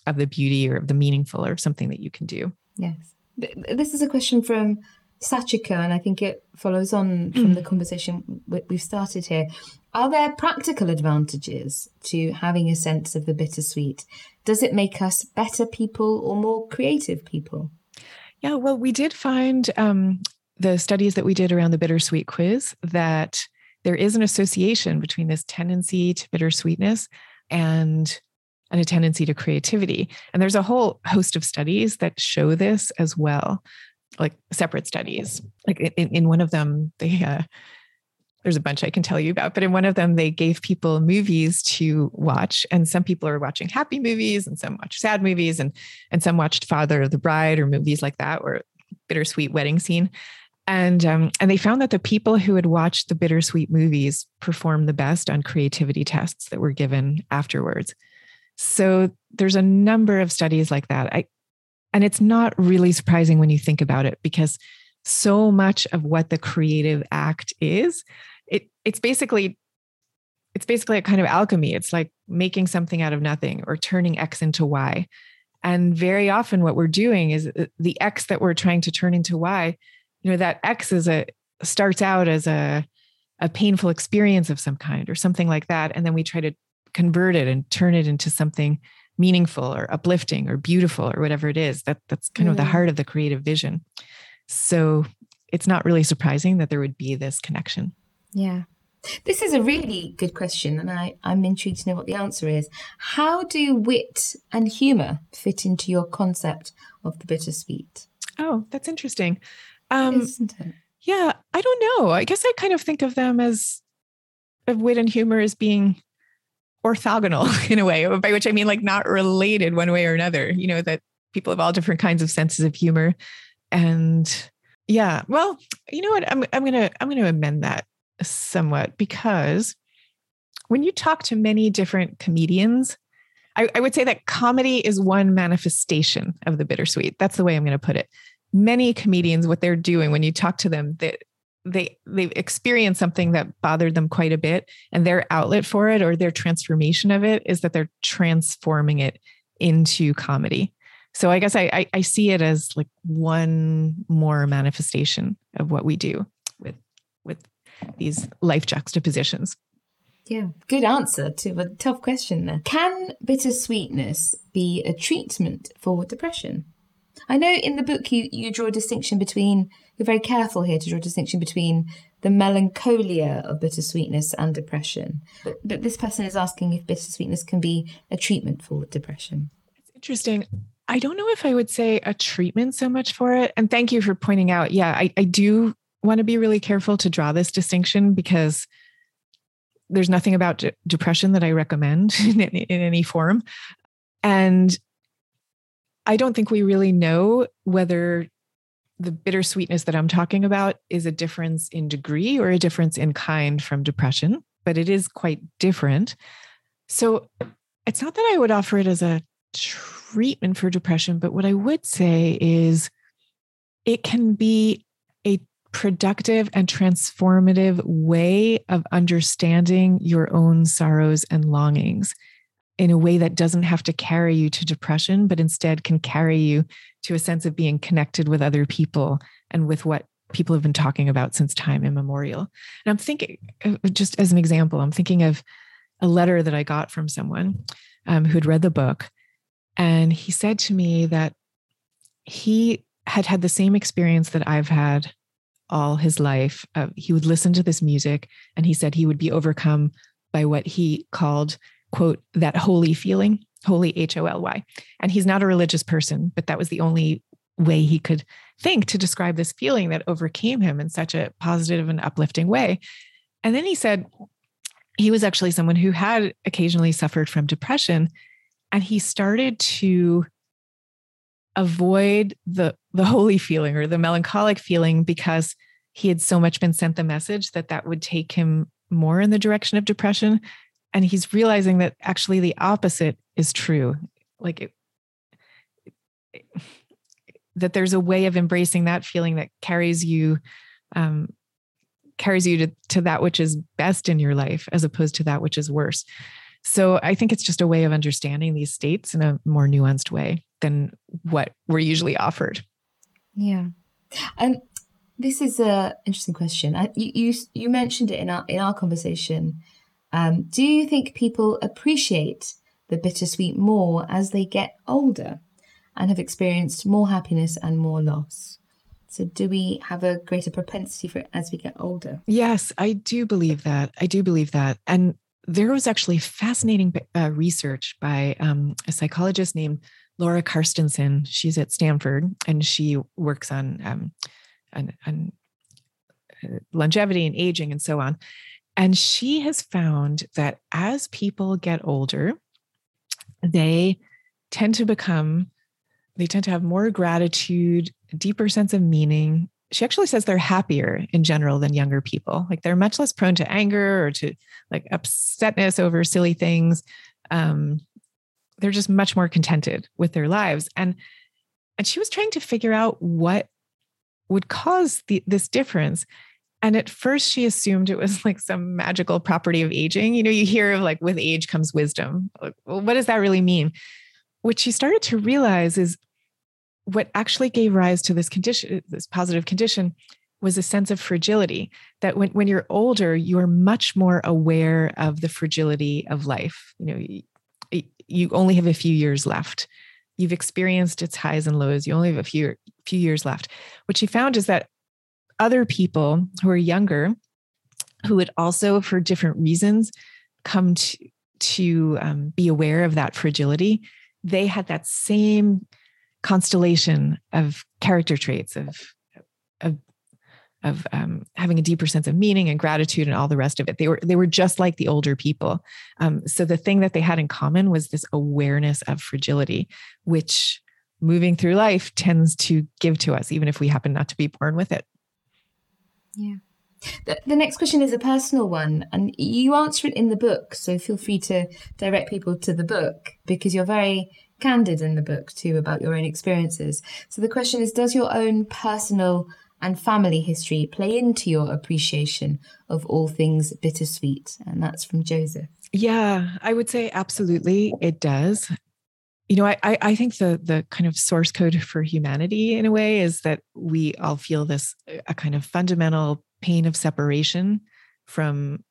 of the beauty or of the meaningful or something that you can do. Yes. This is a question from Sachiko, and I think it follows on from mm. the conversation we've started here. Are there practical advantages to having a sense of the bittersweet? Does it make us better people or more creative people? Yeah, well, we did find um, the studies that we did around the bittersweet quiz that there is an association between this tendency to bittersweetness and and a tendency to creativity. And there's a whole host of studies that show this as well. like separate studies. Like in, in one of them, they uh, there's a bunch I can tell you about, but in one of them, they gave people movies to watch, and some people are watching happy movies, and some watch sad movies, and and some watched Father of the Bride or movies like that, or bittersweet wedding scene. And um, and they found that the people who had watched the bittersweet movies performed the best on creativity tests that were given afterwards. So there's a number of studies like that. I, and it's not really surprising when you think about it because so much of what the creative act is, it it's basically it's basically a kind of alchemy. It's like making something out of nothing or turning X into Y. And very often what we're doing is uh, the X that we're trying to turn into Y you know that x is a starts out as a a painful experience of some kind or something like that and then we try to convert it and turn it into something meaningful or uplifting or beautiful or whatever it is. That that's kind mm. of the mm. heart of the creative vision. So it's not really surprising that there would be this connection. Yeah. This is a really good question and I, i'm intrigued to know what the answer is. How do wit and humor fit into your concept of the bittersweet? Oh that's interesting um, Isn't it? Yeah, I don't know. I guess I kind of think of them as of wit and humor as being orthogonal in a way, by which I mean like not related one way or another. You know that people have all different kinds of senses of humor, and yeah. Well, you know what? I'm I'm gonna I'm gonna amend that somewhat because when you talk to many different comedians, I, I would say that comedy is one manifestation of the bittersweet. That's the way I'm going to put it many comedians what they're doing when you talk to them that they they've experienced something that bothered them quite a bit and their outlet for it or their transformation of it is that they're transforming it into comedy so i guess I, I, I see it as like one more manifestation of what we do with with these life juxtapositions yeah, good answer to a tough question there. Can bittersweetness be a treatment for depression? I know in the book you, you draw a distinction between, you're very careful here to draw a distinction between the melancholia of bittersweetness and depression. But, but this person is asking if bittersweetness can be a treatment for depression. It's interesting. I don't know if I would say a treatment so much for it. And thank you for pointing out. Yeah, I, I do want to be really careful to draw this distinction because there's nothing about de- depression that I recommend in, in any form. And I don't think we really know whether the bittersweetness that I'm talking about is a difference in degree or a difference in kind from depression, but it is quite different. So it's not that I would offer it as a treatment for depression, but what I would say is it can be a productive and transformative way of understanding your own sorrows and longings in a way that doesn't have to carry you to depression, but instead can carry you to a sense of being connected with other people and with what people have been talking about since time immemorial. And I'm thinking, uh, just as an example, I'm thinking of a letter that I got from someone um, who had read the book. And he said to me that he had had the same experience that I've had all his life. Uh, he would listen to this music and he said he would be overcome by what he called quote, that holy feeling, holy H O L Y. And he's not a religious person, but that was the only way he could think to describe this feeling that overcame him in such a positive and uplifting way. And then he said he was actually someone who had occasionally suffered from depression and he started to avoid the the holy feeling or the melancholic feeling because he had so much been sent the message that that would take him more in the direction of depression and he's realizing that actually the opposite is true. Like it, it, that there's a way of embracing that feeling that carries you um, carries you to, to that which is best in your life as opposed to that which is worse. So i think it's just a way of understanding these states in a more nuanced way than what we're usually offered. Yeah. And this is a interesting question. I, you, you you mentioned it in our in our conversation um, do you think people appreciate the bittersweet more as they get older and have experienced more happiness and more loss? So, do we have a greater propensity for it as we get older? Yes, I do believe that. I do believe that. And there was actually fascinating uh, research by um, a psychologist named Laura Carstensen. She's at Stanford and she works on, um, on, on uh, longevity and aging and so on. And she has found that as people get older, they tend to become, they tend to have more gratitude, deeper sense of meaning. She actually says they're happier in general than younger people. Like they're much less prone to anger or to like upsetness over silly things. Um, they're just much more contented with their lives. And and she was trying to figure out what would cause the, this difference. And at first, she assumed it was like some magical property of aging. You know, you hear of like with age comes wisdom. Like, well, what does that really mean? What she started to realize is what actually gave rise to this condition, this positive condition, was a sense of fragility. That when, when you're older, you're much more aware of the fragility of life. You know, you, you only have a few years left. You've experienced its highs and lows. You only have a few few years left. What she found is that other people who are younger who would also for different reasons come to to um, be aware of that fragility they had that same constellation of character traits of of of um, having a deeper sense of meaning and gratitude and all the rest of it. They were they were just like the older people. Um, so the thing that they had in common was this awareness of fragility, which moving through life tends to give to us, even if we happen not to be born with it. Yeah. The, the next question is a personal one, and you answer it in the book. So feel free to direct people to the book because you're very candid in the book too about your own experiences. So the question is Does your own personal and family history play into your appreciation of all things bittersweet? And that's from Joseph. Yeah, I would say absolutely it does. You know, I, I think the the kind of source code for humanity in a way is that we all feel this uh, a kind of fundamental pain of separation from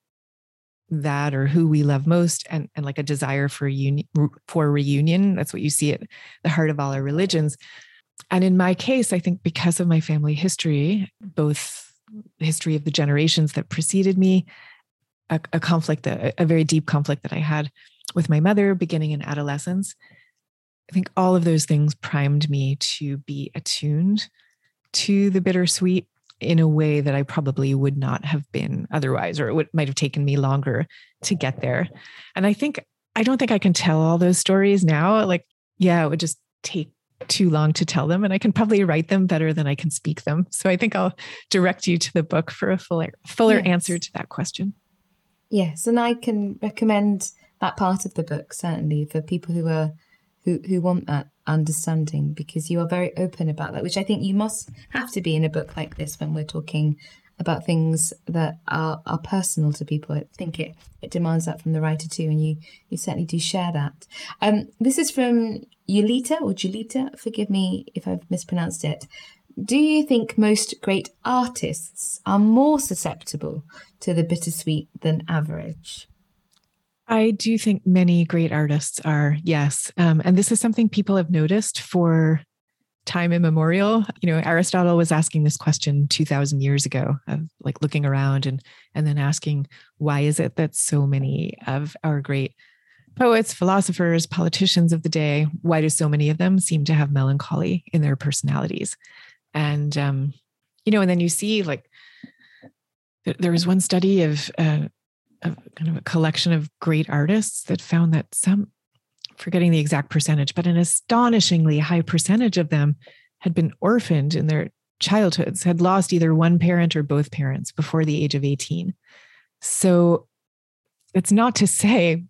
that or who we love most and, and like a desire for union for reunion. That's what you see at the heart of all our religions. And in my case i think because of my family history both history of the generations that preceded me a, a conflict a, a very deep conflict that i had with my mother beginning in adolescence i think all of those things primed me to be attuned to the bittersweet in a way that I probably would not have been otherwise, or it would, might have taken me longer to get there. And I think, I don't think I can tell all those stories now. Like, yeah, it would just take too long to tell them and I can probably write them better than I can speak them. So I think I'll direct you to the book for a fuller fuller yes. answer to that question. Yes, and I can recommend that part of the book certainly for people who are who who want that understanding because you are very open about that, which I think you must have to be in a book like this when we're talking about things that are, are personal to people. I think it, it demands that from the writer too, and you you certainly do share that. Um, this is from Yulita or Julita. Forgive me if I've mispronounced it. Do you think most great artists are more susceptible to the bittersweet than average? I do think many great artists are, yes. Um, and this is something people have noticed for time immemorial. You know, Aristotle was asking this question 2000 years ago of like looking around and and then asking why is it that so many of our great poets, philosophers, politicians of the day, why do so many of them seem to have melancholy in their personalities? And um, you know, and then you see like there was one study of uh, a kind of a collection of great artists that found that some forgetting the exact percentage but an astonishingly high percentage of them had been orphaned in their childhoods had lost either one parent or both parents before the age of 18 so it's not to say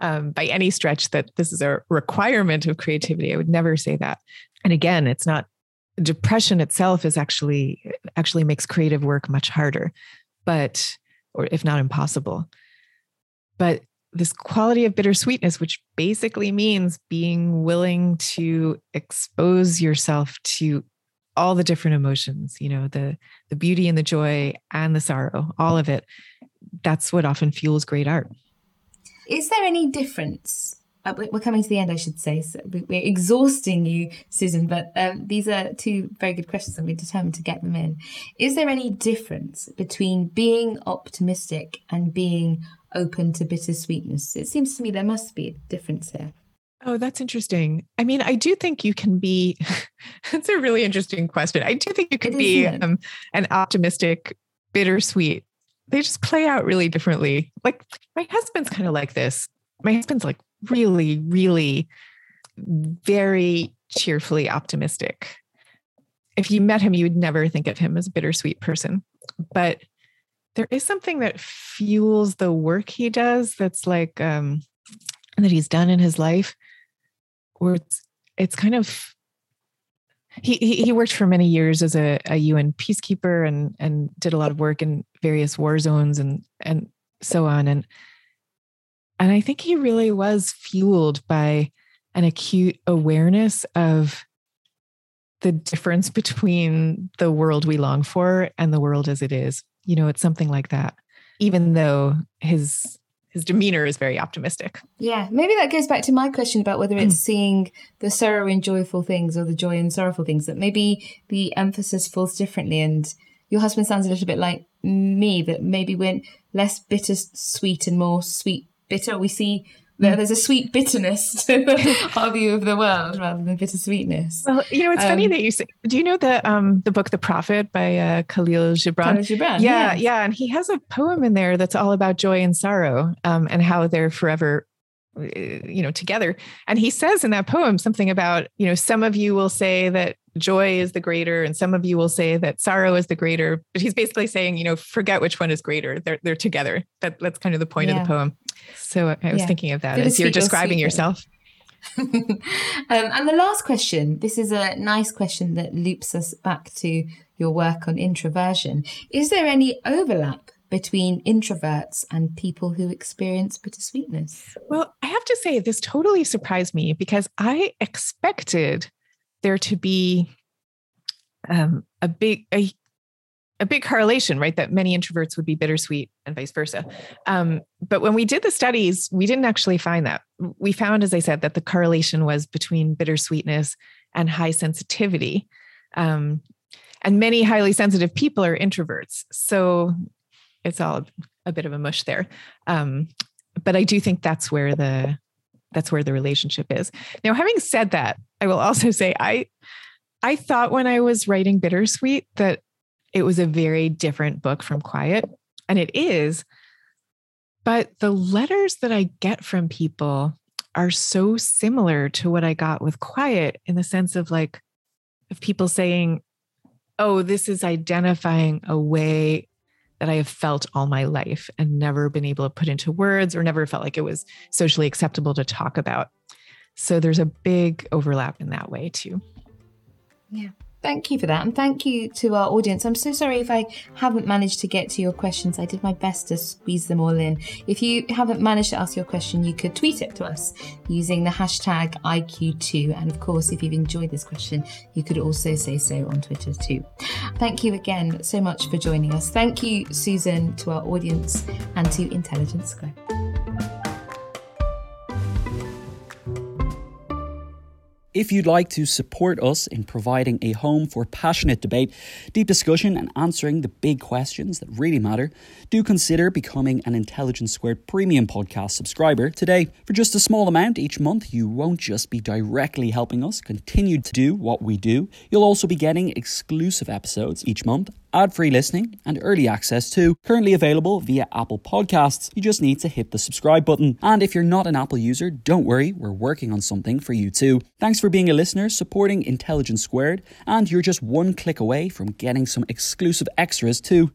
um, by any stretch that this is a requirement of creativity. I would never say that. And again it's not depression itself is actually actually makes creative work much harder. But or if not impossible. But this quality of bittersweetness, which basically means being willing to expose yourself to all the different emotions, you know, the the beauty and the joy and the sorrow, all of it. That's what often fuels great art. Is there any difference we're coming to the end, I should say. So we're exhausting you, Susan, but um, these are two very good questions and we're determined to get them in. Is there any difference between being optimistic and being open to bittersweetness? It seems to me there must be a difference here. Oh, that's interesting. I mean, I do think you can be. that's a really interesting question. I do think you could be um, an optimistic, bittersweet. They just play out really differently. Like my husband's kind of like this. My husband's like really, really, very cheerfully optimistic. If you met him, you would never think of him as a bittersweet person. But there is something that fuels the work he does that's like um, that he's done in his life where it's it's kind of he, he worked for many years as a, a UN peacekeeper and and did a lot of work in various war zones and and so on and and I think he really was fueled by an acute awareness of the difference between the world we long for and the world as it is. You know, it's something like that. Even though his his demeanor is very optimistic. Yeah, maybe that goes back to my question about whether it's seeing the sorrow in joyful things or the joy in sorrowful things. That maybe the emphasis falls differently. And your husband sounds a little bit like me. That maybe we're less bitter sweet and more sweet bitter. We see there's a sweet bitterness to our view of the world rather than bittersweetness. Well, you know, it's um, funny that you say. Do you know the um the book The Prophet by uh, Khalil Gibran? Khalil Gibran, yeah, yeah, and he has a poem in there that's all about joy and sorrow, um, and how they're forever uh, you know together and he says in that poem something about you know some of you will say that joy is the greater and some of you will say that sorrow is the greater but he's basically saying you know forget which one is greater they're they're together that that's kind of the point yeah. of the poem so i was yeah. thinking of that as you're describing yourself um, and the last question this is a nice question that loops us back to your work on introversion is there any overlap between introverts and people who experience bittersweetness? Well, I have to say, this totally surprised me because I expected there to be um, a big a, a big correlation, right? That many introverts would be bittersweet and vice versa. Um, but when we did the studies, we didn't actually find that. We found, as I said, that the correlation was between bittersweetness and high sensitivity. Um, and many highly sensitive people are introverts. So it's all a bit of a mush there. Um, but I do think that's where the that's where the relationship is. Now, having said that, I will also say I I thought when I was writing Bittersweet that it was a very different book from Quiet, and it is. But the letters that I get from people are so similar to what I got with Quiet in the sense of like of people saying, "Oh, this is identifying a way that I have felt all my life and never been able to put into words or never felt like it was socially acceptable to talk about. So there's a big overlap in that way too. Yeah. Thank you for that. And thank you to our audience. I'm so sorry if I haven't managed to get to your questions. I did my best to squeeze them all in. If you haven't managed to ask your question, you could tweet it to us using the hashtag IQ2. And of course, if you've enjoyed this question, you could also say so on Twitter too. Thank you again so much for joining us. Thank you, Susan, to our audience and to Intelligence Squared. If you'd like to support us in providing a home for passionate debate, deep discussion, and answering the big questions that really matter, do consider becoming an Intelligence Squared Premium Podcast subscriber today. For just a small amount each month, you won't just be directly helping us continue to do what we do, you'll also be getting exclusive episodes each month ad free listening, and early access to. Currently available via Apple Podcasts. You just need to hit the subscribe button. And if you're not an Apple user, don't worry, we're working on something for you too. Thanks for being a listener, supporting Intelligence Squared, and you're just one click away from getting some exclusive extras too.